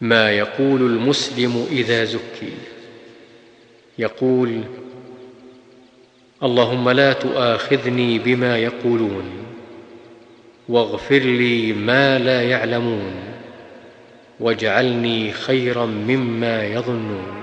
ما يقول المسلم إذا زكي. يقول اللهم لا تؤاخذني بما يقولون واغفر لي ما لا يعلمون واجعلني خيرا مما يظنون.